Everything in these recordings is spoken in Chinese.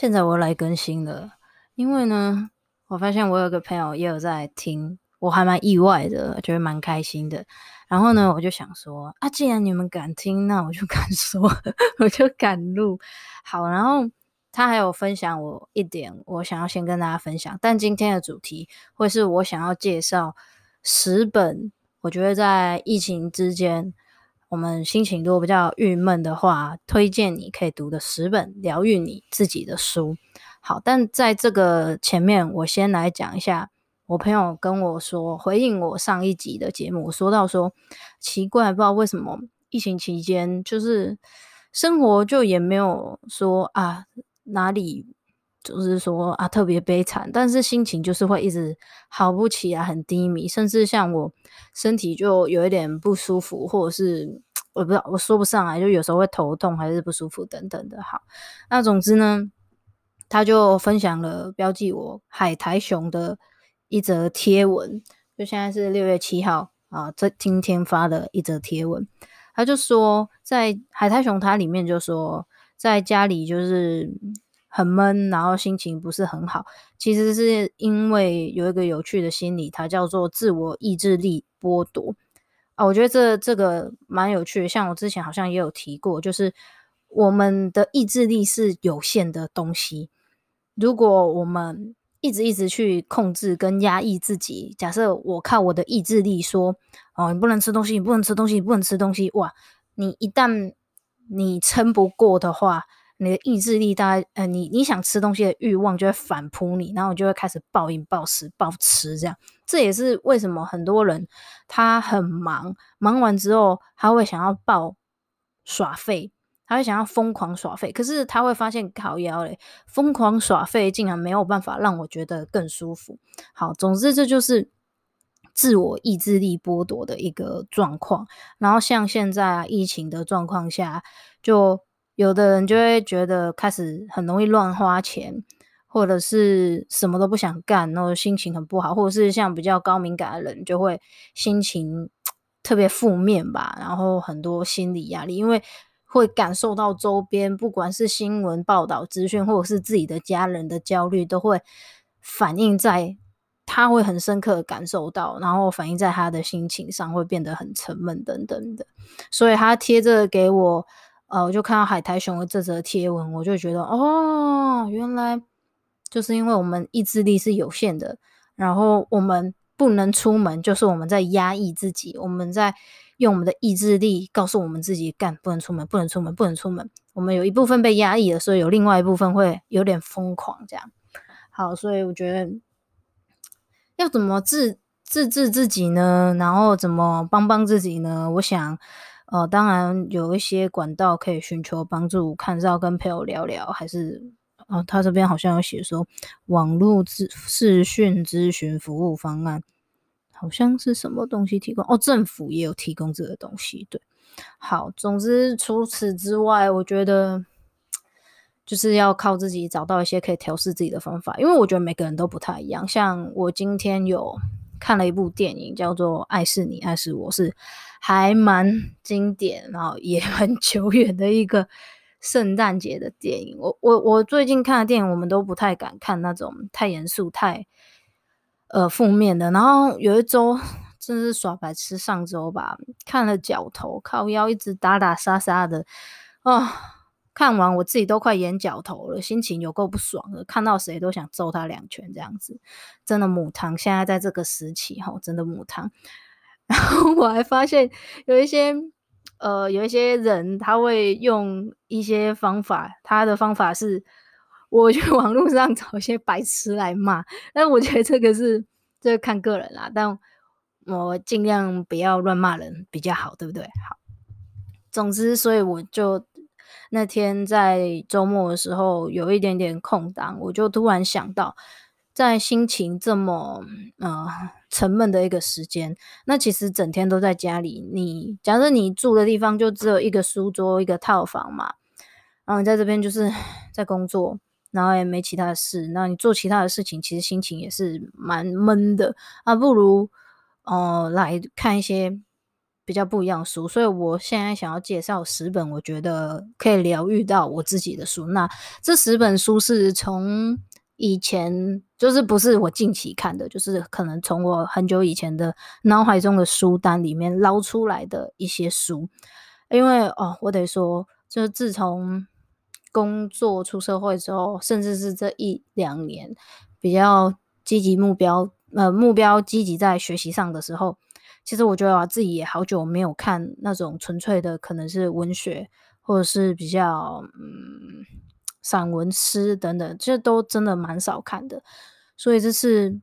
现在我来更新了，因为呢，我发现我有个朋友也有在听，我还蛮意外的，觉得蛮开心的。然后呢，我就想说，啊，既然你们敢听，那我就 敢说，我就敢录。好，然后他还有分享我一点，我想要先跟大家分享。但今天的主题会是我想要介绍十本，我觉得在疫情之间。我们心情如果比较郁闷的话，推荐你可以读的十本疗愈你自己的书。好，但在这个前面，我先来讲一下，我朋友跟我说，回应我上一集的节目，我说到说，奇怪，不知道为什么疫情期间，就是生活就也没有说啊哪里。就是说啊，特别悲惨，但是心情就是会一直好不起来，很低迷，甚至像我身体就有一点不舒服，或者是我不知道，我说不上来，就有时候会头痛还是不舒服等等的。好，那总之呢，他就分享了标记我海苔熊的一则贴文，就现在是六月七号啊，这今天发的一则贴文，他就说在海苔熊它里面就说在家里就是。很闷，然后心情不是很好，其实是因为有一个有趣的心理，它叫做自我意志力剥夺啊。我觉得这这个蛮有趣的，像我之前好像也有提过，就是我们的意志力是有限的东西。如果我们一直一直去控制跟压抑自己，假设我靠我的意志力说，哦，你不能吃东西，你不能吃东西，你不能吃东西，哇，你一旦你撑不过的话。你的意志力大概，呃，你你想吃东西的欲望就会反扑你，然后你就会开始暴饮暴食、暴吃这样。这也是为什么很多人他很忙，忙完之后他会想要暴耍废，他会想要疯狂耍废。可是他会发现靠腰嘞，疯狂耍废竟然没有办法让我觉得更舒服。好，总之这就是自我意志力剥夺的一个状况。然后像现在啊，疫情的状况下，就。有的人就会觉得开始很容易乱花钱，或者是什么都不想干，然后心情很不好，或者是像比较高敏感的人就会心情特别负面吧，然后很多心理压力，因为会感受到周边不管是新闻报道资讯，或者是自己的家人的焦虑，都会反映在他会很深刻的感受到，然后反映在他的心情上，会变得很沉闷等等的，所以他贴着给我。呃，我就看到海苔熊的这则贴文，我就觉得哦，原来就是因为我们意志力是有限的，然后我们不能出门，就是我们在压抑自己，我们在用我们的意志力告诉我们自己干，不能出门，不能出门，不能出门。我们有一部分被压抑了，所以有另外一部分会有点疯狂这样。好，所以我觉得要怎么治治治自己呢？然后怎么帮帮自己呢？我想。呃，当然有一些管道可以寻求帮助，看是要跟朋友聊聊，还是呃，他这边好像有写说网络咨视讯咨询服务方案，好像是什么东西提供哦，政府也有提供这个东西，对。好，总之除此之外，我觉得就是要靠自己找到一些可以调试自己的方法，因为我觉得每个人都不太一样。像我今天有看了一部电影，叫做《爱是你，爱是我》，是。还蛮经典，然后也 很久远的一个圣诞节的电影。我我我最近看的电影，我们都不太敢看那种太严肃、太呃负面的。然后有一周真是耍白痴。上周吧，看了脚头，靠腰一直打打杀杀的，啊、哦，看完我自己都快演角头了，心情有够不爽的，看到谁都想揍他两拳，这样子，真的母汤。现在在这个时期，哈，真的母汤。然后我还发现有一些，呃，有一些人他会用一些方法，他的方法是。我去 网络上找一些白痴来骂，但我觉得这个是这个看个人啦，但我尽量不要乱骂人比较好，对不对？好，总之，所以我就那天在周末的时候有一点点空档，我就突然想到，在心情这么呃沉闷的一个时间，那其实整天都在家里，你假设你住的地方就只有一个书桌、一个套房嘛，然后你在这边就是 在工作。然后也没其他的事，那你做其他的事情，其实心情也是蛮闷的啊。不如哦、呃，来看一些比较不一样的书。所以我现在想要介绍十本我觉得可以疗愈到我自己的书。那这十本书是从以前，就是不是我近期看的，就是可能从我很久以前的脑海中的书单里面捞出来的一些书。因为哦，我得说，就是自从。工作出社会之后，甚至是这一两年比较积极目标，呃，目标积极在学习上的时候，其实我觉得我自己也好久没有看那种纯粹的，可能是文学或者是比较嗯散文诗等等，这都真的蛮少看的。所以这次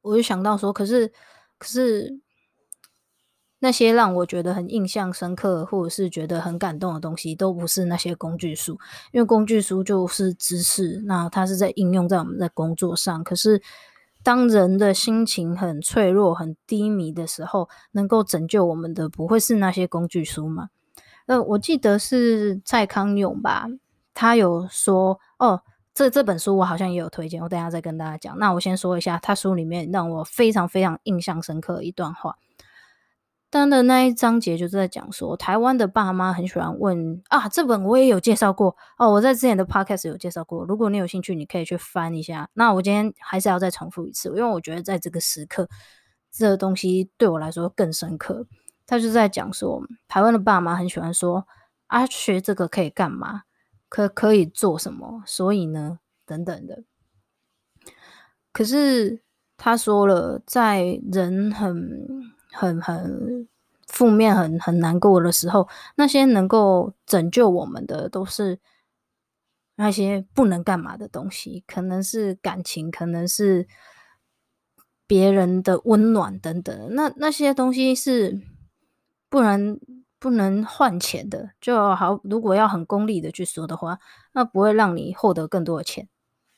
我就想到说，可是可是。那些让我觉得很印象深刻，或者是觉得很感动的东西，都不是那些工具书，因为工具书就是知识，那它是在应用在我们的工作上。可是，当人的心情很脆弱、很低迷的时候，能够拯救我们的，不会是那些工具书吗？呃，我记得是蔡康永吧，他有说，哦，这这本书我好像也有推荐，我等下再跟大家讲。那我先说一下，他书里面让我非常非常印象深刻的一段话。当的那一章节就是在讲说，台湾的爸妈很喜欢问啊，这本我也有介绍过哦，我在之前的 podcast 有介绍过。如果你有兴趣，你可以去翻一下。那我今天还是要再重复一次，因为我觉得在这个时刻，这个东西对我来说更深刻。他就在讲说，台湾的爸妈很喜欢说啊，学这个可以干嘛？可可以做什么？所以呢，等等的。可是他说了，在人很。很很负面、很很难过的时候，那些能够拯救我们的，都是那些不能干嘛的东西，可能是感情，可能是别人的温暖等等。那那些东西是不能不能换钱的。就好，如果要很功利的去说的话，那不会让你获得更多的钱，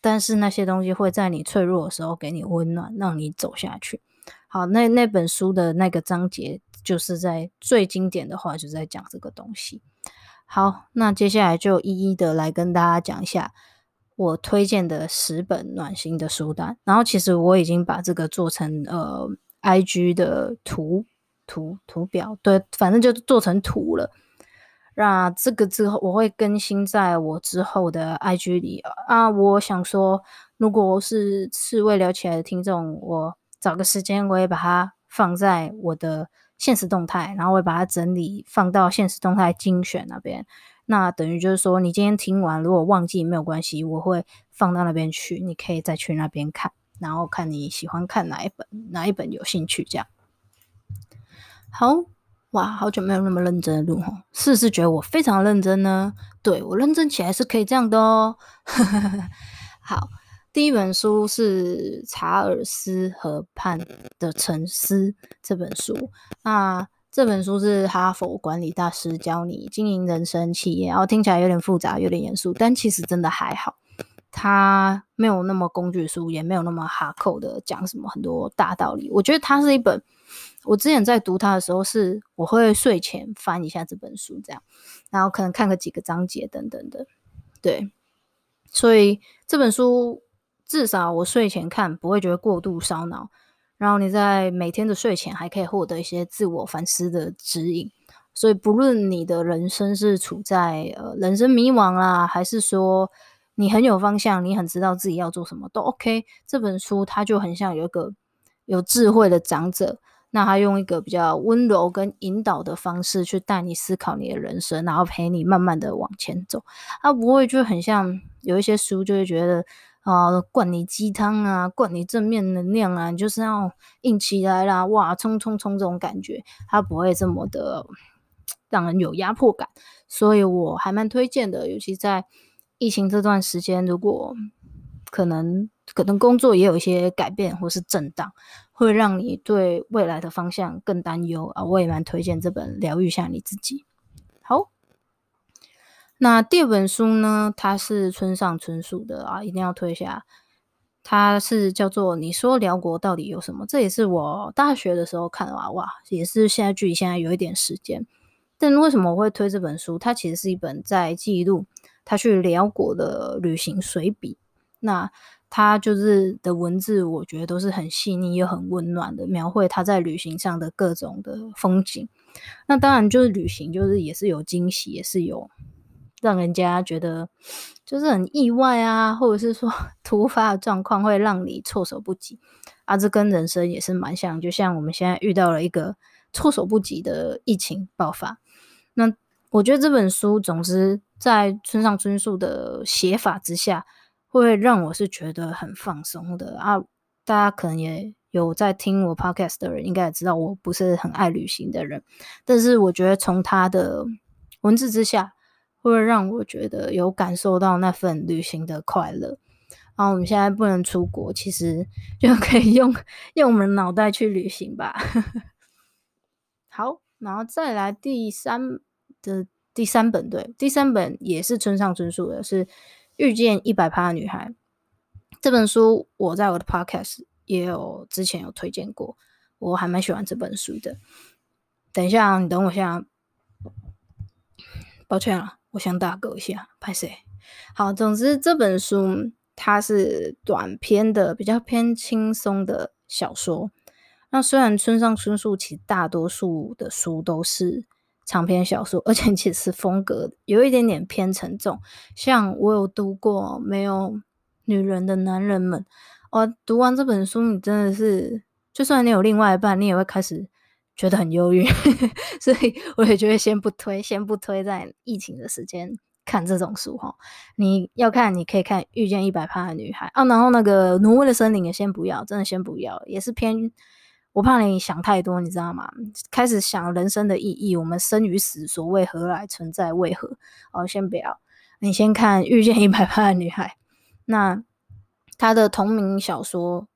但是那些东西会在你脆弱的时候给你温暖，让你走下去。好，那那本书的那个章节就是在最经典的话，就在讲这个东西。好，那接下来就一一的来跟大家讲一下我推荐的十本暖心的书单。然后，其实我已经把这个做成呃 IG 的图图图表，对，反正就做成图了。那这个之后我会更新在我之后的 IG 里啊。我想说，如果我是刺猬聊起来的听众，我。找个时间，我也把它放在我的现实动态，然后我也把它整理放到现实动态精选那边。那等于就是说，你今天听完，如果忘记没有关系，我会放到那边去，你可以再去那边看，然后看你喜欢看哪一本，哪一本有兴趣这样。好哇，好久没有那么认真的录哦，是是觉得我非常认真呢？对，我认真起来是可以这样的哦。好。第一本书是查尔斯河畔的沉思这本书。那这本书是哈佛管理大师教你经营人生企业，然后听起来有点复杂，有点严肃，但其实真的还好。它没有那么工具书，也没有那么哈扣的讲什么很多大道理。我觉得它是一本，我之前在读它的时候，是我会睡前翻一下这本书，这样，然后可能看个几个章节等等的。对，所以这本书。至少我睡前看不会觉得过度烧脑，然后你在每天的睡前还可以获得一些自我反思的指引。所以不论你的人生是处在呃人生迷惘啊，还是说你很有方向，你很知道自己要做什么都 OK。这本书它就很像有一个有智慧的长者那他用一个比较温柔跟引导的方式去带你思考你的人生，然后陪你慢慢的往前走。他不会就很像有一些书就会觉得啊、灌你鸡汤啊，灌你正面能量啊，你就是要硬起来啦，哇，冲冲冲这种感觉，他不会这么的 让人有压迫感。所以我还蛮推荐的，尤其在疫情这段时间，如果可能。可能工作也有一些改变或是震荡，会让你对未来的方向更担忧啊！我也蛮推荐这本《疗愈一下你自己》。好，那第二本书呢，它是村上春树的啊，一定要推一下。它是叫做《你说辽国到底有什么》，这也是我大学的时候看的哇，哇，也是现在距离现在有一点时间。但为什么我会推这本书？它其实是一本在记录他去辽国的旅行随笔。那他就是的文字，我觉得都是很细腻又很温暖的，描绘他在旅行上的各种的风景。那当然，就是旅行，就是也是有惊喜，也是有让人家觉得就是很意外啊，或者是说 突发的状况会让你措手不及啊。这跟人生也是蛮像，就像我们现在遇到了一个措手不及的疫情爆发。那我觉得这本书，总之在村上春树的写法之下。会让我是觉得很放松的啊！大家可能也有在听我 podcast 的人，应该也知道我不是很爱旅行的人，但是我觉得从他的文字之下，会让我觉得有感受到那份旅行的快乐。然后我们现在不能出国，其实 就可以用用我们脑袋去旅行吧。好，然后再来第三的第三本，对，第三本也是村上春树的，是。遇见一百趴的女孩这本书，我在我的 podcast 也有之前有推荐过，我还蛮喜欢这本书的。等一下，你等我一下，抱歉了，我想打嗝一下，拍谢。好，总之这本书它是短篇的，比较偏轻松的小说。那虽然村上春树其实大多数的书都是。长篇小说，而且其实风格有一点点偏沉重。像我有读过《没有女人的男人们》，我读完这本书，你真的是，就算你有另外一半，你也会开始觉得很忧郁。所以我也觉得先不推，先不推在疫情的时间看这种书哈。你要看，你可以看《遇见一百趴的女孩》啊，然后那个《挪威的森林》也先不要，真的先不要，也是偏。我怕你想太多，你知道吗？开始想人生的意义，我们生与死，所谓何来存在？为何？哦，先不要，你先看《遇见一百趴的女孩》。那他的同名小说，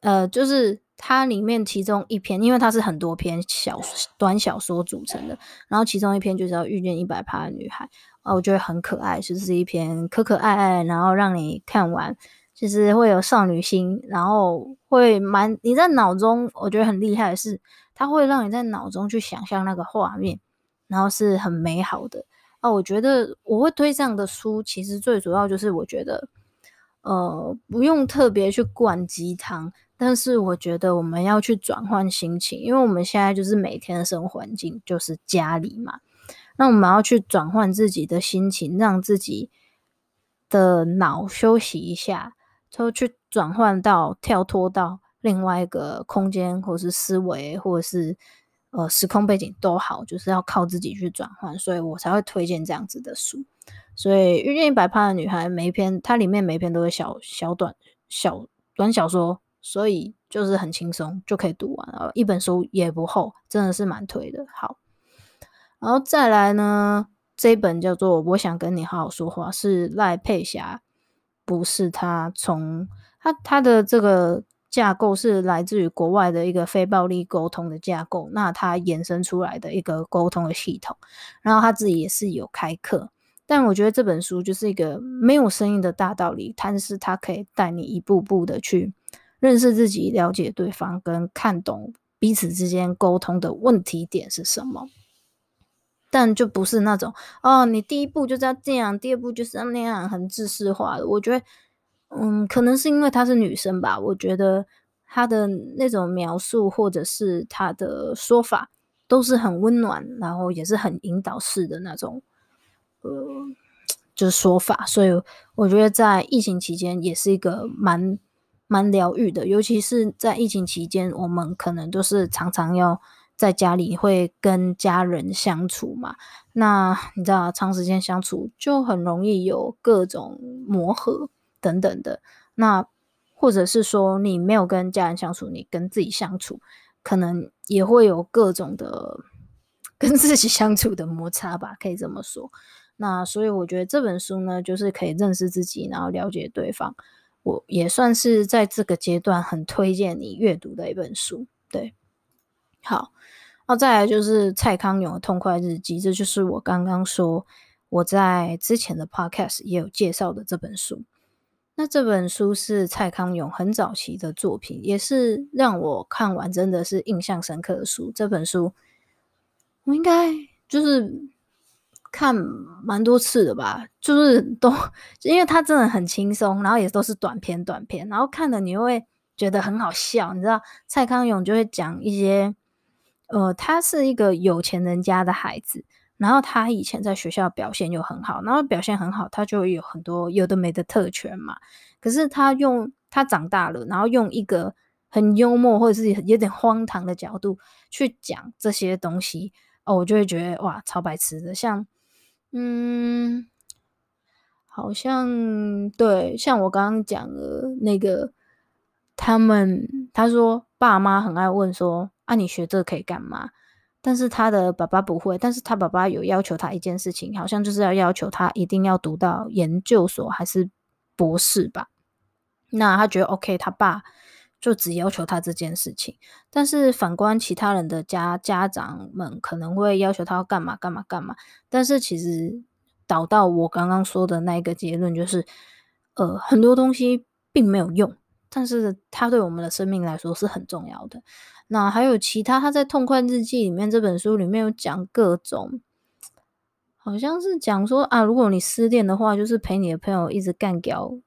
呃，就是它里面其中一篇，因为它是很多篇小短小说组成的，然后其中一篇就是要遇见一百趴的女孩啊，我觉得很可爱，就是一篇可可爱爱，然后让你看完。就是会有少女心，然后会蛮你在脑中，我觉得很厉害的是，它会让你在脑中去想象那个画面，然后是很美好的啊。我觉得我会推这样的书，其实最主要就是我觉得，呃，不用特别去灌鸡汤，但是我觉得我们要去转换心情，因为我们现在就是每天的生活环境就是家里嘛，那我们要去转换自己的心情，让自己的脑休息一下。就去转换到跳脱到另外一个空间，或是思维，或者是呃时空背景都好，就是要靠自己去转换，所以我才会推荐这样子的书。所以遇见一百趴的女孩，每一篇它里面每一篇都是小小短小短小说，所以就是很轻松就可以读完了，一本书也不厚，真的是蛮推的。好，然后再来呢，这一本叫做《我想跟你好好说话》，是赖佩霞。不是他从他他的这个架构是来自于国外的一个非暴力沟通的架构，那他衍生出来的一个沟通的系统，然后他自己也是有开课，但我觉得这本书就是一个没有声音的大道理，但是他可以带你一步步的去认识自己、了解对方，跟看懂彼此之间沟通的问题点是什么。但就不是那种哦，你第一步就是要这样，第二步就是要那样，很自私化的。我觉得，嗯，可能是因为她是女生吧。我觉得她的那种描述或者是她的说法都是很温暖，然后也是很引导式的那种，呃，就是说法。所以我觉得在疫情期间也是一个蛮蛮疗愈的，尤其是在疫情期间，我们可能都是常常要在家里会跟家人相处嘛。那你知道，长时间相处就很容易有各种磨合等等的。那或者是说，你没有跟家人相处，你跟自己相处，可能也会有各种的跟自己相处的摩擦吧，可以这么说。那所以我觉得这本书呢，就是可以认识自己，然后了解对方。我也算是在这个阶段很推荐你阅读的一本书，对。好，那再来就是蔡康永的《痛快日记》，这就是我刚刚说我在之前的 podcast 也有介绍的这本书。那这本书是蔡康永很早期的作品，也是让我看完真的是印象深刻的书。这本书我应该就是。看蛮多次的吧，就是都因为它真的很轻松，然后也都是短篇短篇，然后看了你会觉得很好笑。你知道蔡康永就会讲一些，呃，他是一个有钱人家的孩子，然后他以前在学校表现又很好，然后表现很好，他就有很多有的没的特权嘛。可是他用他长大了，然后用一个很幽默或者是有点荒唐的角度去讲这些东西，哦，我就会觉得哇，超白痴的，像。嗯，好像对，像我刚刚讲的那个，他们他说爸妈很爱问说啊，你学这可以干嘛？但是他的爸爸不会，但是他爸爸有要求他一件事情，好像就是要要求他一定要读到研究所还是博士吧？那他觉得 OK，他爸。就只要求他这件事情，但是反观其他人的家家长们可能会要求他要干嘛干嘛干嘛，但是其实导到我刚刚说的那个结论就是，呃，很多东西并没有用，但是他对我们的生命来说是很重要的。那还有其他，他在《痛快日记》里面这本书里面有讲各种，好像是讲说啊，如果你失恋的话，就是陪你的朋友一直干掉。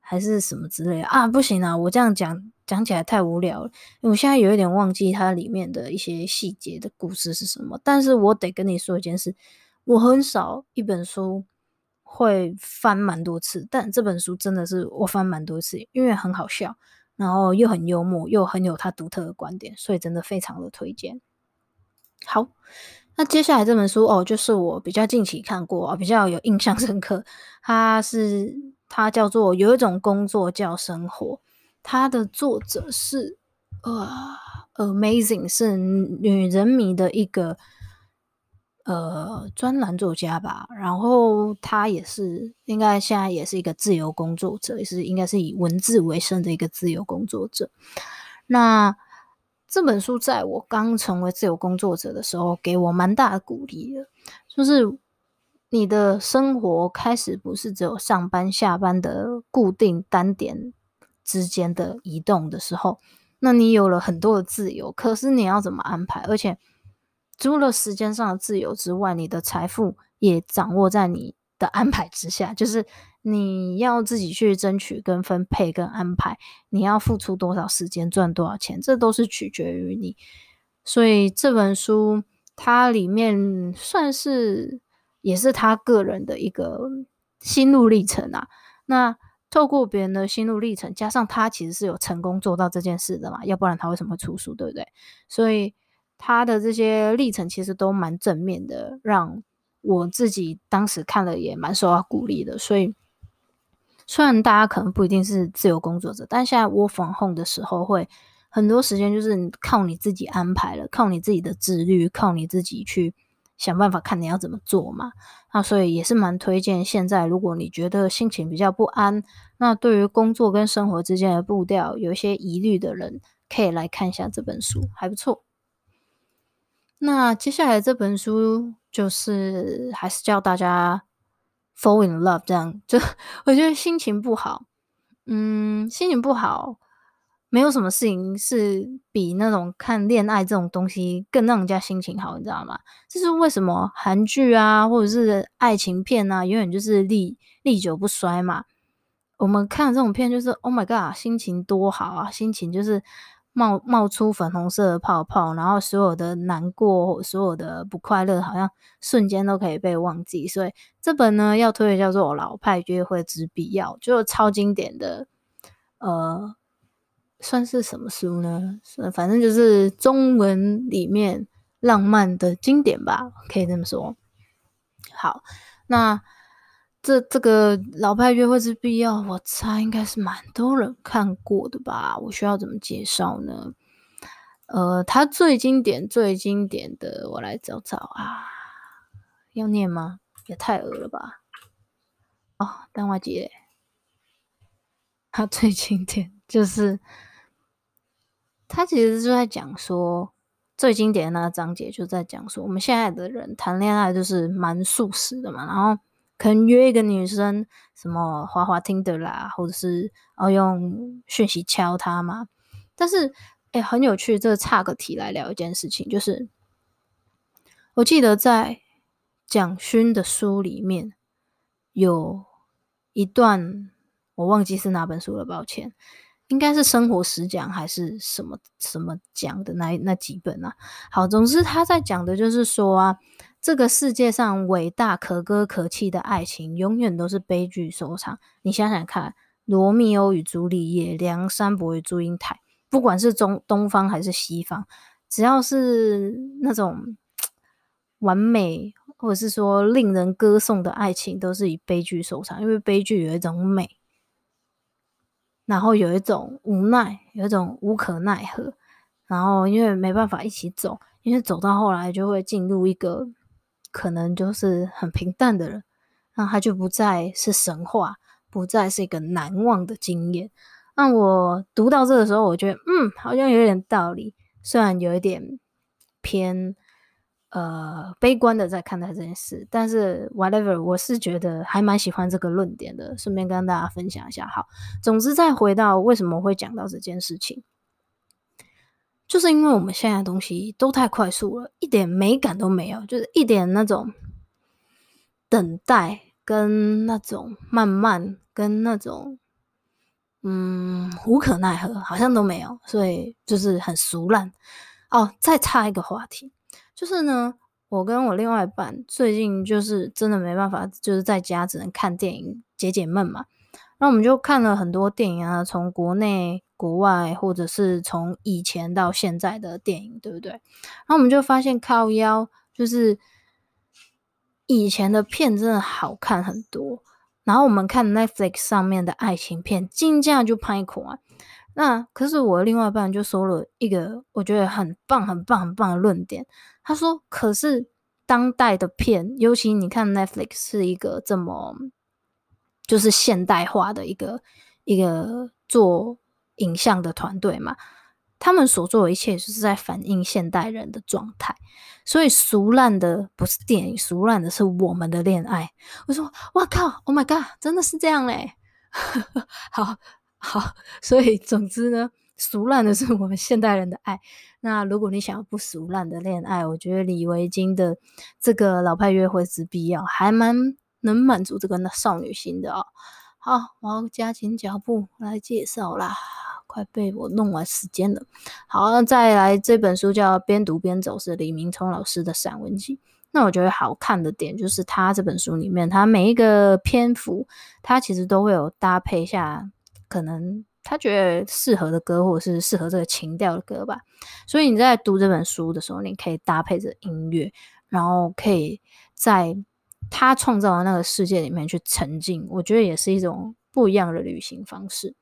还是什么之类的啊？不行啊！我这样讲讲起来太无聊了。我现在有一点忘记它里面的一些细节的故事是什么。但是我得跟你说一件事，我很少一本书会翻蛮多次，但这本书真的是我翻蛮多次，因为很好笑，然后又很幽默，又很有他独特的观点，所以真的非常的推荐。好，那接下来这本书哦，就是我比较近期看过啊，比较有印象深刻，它是。它叫做有一种工作叫生活，它的作者是呃，Amazing 是女人迷的一个呃专栏作家吧，然后他也是应该现在也是一个自由工作者，也是应该是以文字为生的一个自由工作者。那这本书在我刚成为自由工作者的时候，给我蛮大的鼓励的，就是。你的生活开始不是只有上班下班的固定单点之间的移动的时候，那你有了很多的自由。可是你要怎么安排？而且除了时间上的自由之外，你的财富也掌握在你的安排之下。就是你要自己去争取、跟分配、跟安排，你要付出多少时间赚多少钱，这都是取决于你。所以这本书它里面算是。也是他个人的一个心路历程啊。那透过别人的心路历程，加上他其实是有成功做到这件事的嘛，要不然他为什么会出书，对不对？所以他的这些历程其实都蛮正面的，让我自己当时看了也蛮受到鼓励的。所以虽然大家可能不一定是自由工作者，但现在 work from home 的时候，会很多时间就是靠你自己安排了，靠你自己的自律，靠你自己去。想办法看你要怎么做嘛，那所以也是蛮推荐。现在如果你觉得心情比较不安，那对于工作跟生活之间的步调有一些疑虑的人，可以来看一下这本书，还不错。那接下来这本书就是还是叫大家 fall in love，这样就 我觉得心情不好，嗯，心情不好。没有什么事情是比那种看恋爱这种东西更让人家心情好，你知道吗？这是为什么韩剧啊，或者是爱情片啊，永远就是历历久不衰嘛。我们看这种片，就是 Oh my God，心情多好啊，心情就是冒冒出粉红色的泡泡，然后所有的难过、所有的不快乐，好像瞬间都可以被忘记。所以这本呢，要推的叫做《老派约会之必要》，就超经典的，呃。算是什么书呢？反正就是中文里面浪漫的经典吧，可以这么说。好，那这这个老派约会之必要，我猜应该是蛮多人看过的吧？我需要怎么介绍呢？呃，他最经典、最经典的，我来找找啊，要念吗？也太恶了吧！哦，等我姐，他最经典就是。他其实就在讲说，最经典的那个章节就在讲说，我们现在的人谈恋爱就是蛮速食的嘛，然后可能约一个女生，什么滑滑听的啦，或者是要用讯息敲她嘛。但是，哎，很有趣，这岔个题来聊一件事情，就是我记得在蒋勋的书里面有一段，我忘记是哪本书了，抱歉。应该是生活实讲还是什么什么讲的那那几本啊？好，总之他在讲的就是说啊，这个世界上伟大可歌可泣的爱情，永远都是悲剧收场。你想想看，《罗密欧与朱丽叶》、《梁山伯与祝英台》，不管是中东方还是西方，只要是那种 完美或者是说令人歌颂的爱情，都是以悲剧收场，因为悲剧有一种美。然后有一种无奈，有一种无可奈何，然后因为没办法一起走，因为走到后来就会进入一个可能就是很平淡的人，那他就不再是神话，不再是一个难忘的经验。那我读到这个时候，我觉得嗯，好像有点道理，虽然有一点偏。呃，悲观的在看待这件事，但是 whatever，我是觉得还蛮喜欢这个论点的，顺便跟大家分享一下。好，总之再回到为什么会讲到这件事情，就是因为我们现在东西都太快速了，一点美感都没有，就是一点那种等待跟那种慢慢跟那种嗯无可奈何好像都没有，所以就是很俗烂。哦，再插一个话题。就是呢，我跟我另外一半最近就是真的没办法，就是在家只能看电影解解闷嘛。那我们就看了很多电影啊，从国内、国外，或者是从以前到现在的电影，对不对？然后我们就发现靠腰，就是以前的片真的好看很多。然后我们看 Netflix 上面的爱情片，金价就拍款。那可是我另外一半就说了一个我觉得很棒、很棒、很棒的论点。他说：“可是当代的片，尤其你看 Netflix 是一个这么就是现代化的一个一个做影像的团队嘛，他们所做的一切就是在反映现代人的状态。所以俗烂的不是电影，俗烂的是我们的恋爱。”我说：“哇靠！Oh my god！真的是这样嘞！好好，所以总之呢。”俗烂的是我们现代人的爱。那如果你想要不俗烂的恋爱，我觉得李维京的这个老派约会之必要还蛮能满足这个少女心的哦。好，我要加紧脚步来介绍啦，快被我弄完时间了。好，那再来这本书叫《边读边走》，是李明聪老师的散文集。那我觉得好看的点就是他这本书里面，他每一个篇幅，他其实都会有搭配下可能。他觉得适合的歌，或者是适合这个情调的歌吧。所以你在读这本书的时候，你可以搭配着音乐，然后可以在他创造的那个世界里面去沉浸。我觉得也是一种不一样的旅行方式。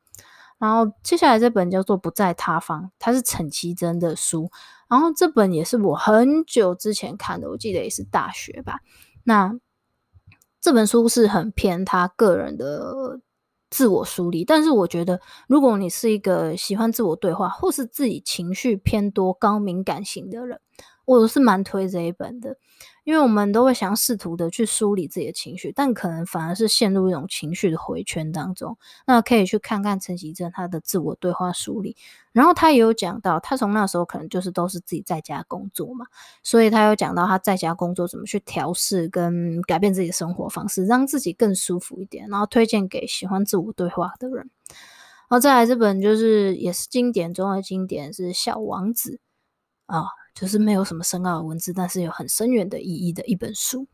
然后接下来这本叫做《不在他方》，它是陈绮贞的书。然后这本也是我很久之前看的，我记得也是大学吧。那这本书是很偏他个人的。自我梳理，但是我觉得，如果你是一个喜欢自我对话，或是自己情绪偏多、高敏感型的人，我是蛮推这一本的。因为我们都会想试图的去梳理自己的情绪，但可能反而是陷入一种情绪的回圈当中。那可以去看看陈绮贞她的自我对话梳理，然后她也有讲到，她从那时候可能就是都是自己在家工作嘛，所以她有讲到她在家工作怎么去调试跟改变自己的生活方式，让自己更舒服一点，然后推荐给喜欢自我对话的人。然后再来这本就是也是经典中的经典，是《小王子》啊。就是没有什么深奥的文字，但是有很深远的意义的一本书。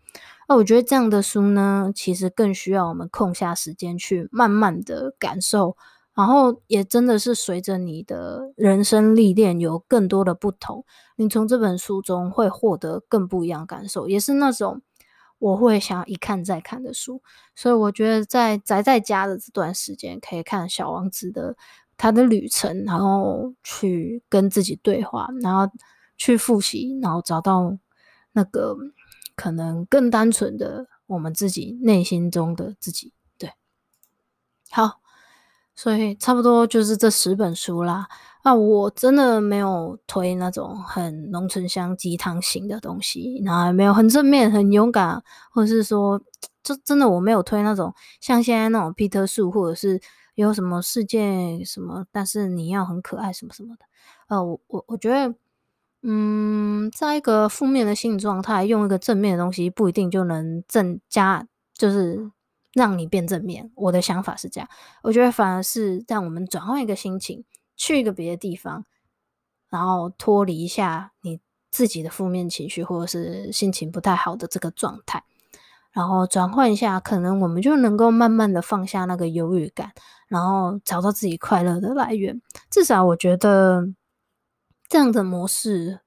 那我觉得这样的书呢，其实更需要我们空下时间去慢慢的感受然后也真的是随着你的人生历练有更多的不同，你从这本书中会获得更不一样的感受，也是那种我会想一看再看的书。所以我觉得在宅在家的这段时间，可以看《小王子》的他的旅程，然后去跟自己对话，然后去复习，然后找到那个可能更单纯的我们自己内心中的自己。对好，所以差不多就是这十本书啦。那我真的没有推那种很浓醇香鸡汤型的东西，然后也没有很正面、很勇敢，或者是说，就真的我没有推那种像现在那种皮特树，或者是有什么世界什么，但是你要很可爱什么什么的。呃，我我我觉得，嗯，在一个负面的心理状态，用一个正面的东西，不一定就能增加，就是。让你变正面，我的想法是这样。我觉得反而是让我们转换一个心情，去一个别的地方，然后脱离一下你自己的负面情绪，或者是心情不太好的这个状态，然后转换一下，可能我们就能够慢慢的放下那个忧郁感，然后找到自己快乐的来源。至少我觉得这样的模式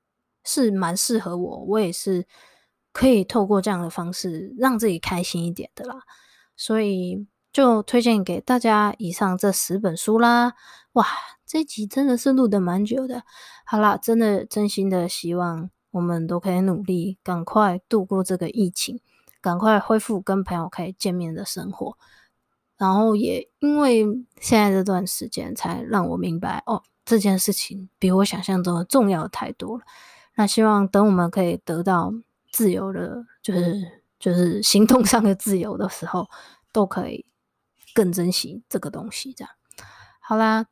是蛮适合我，我也是可以透过这样的方式让自己开心一点的啦。所以就推荐给大家以上这十本书啦！哇，这集真的是录得蛮久的。好啦，真的真心的希望我们都可以努力，赶快度过这个疫情，赶快恢复跟朋友可以见面的生活。然后也因为现在这段时间，才让我明白哦，这件事情比我想象中的重要太多了。那希望等我们可以得到自由的，就是。就是行动上的自由的时候，都可以更珍惜这个东西。这样，好啦，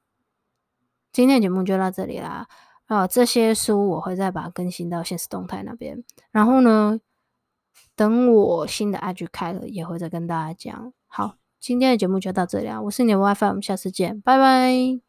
今天的节目就到这里啦。啊，这些书我会再把它更新到现实动态那边。然后呢，等我新的 IG 开了，也会再跟大家讲。好，今天的节目就到这里啊。我是你的 WiFi，我们下次见，拜拜。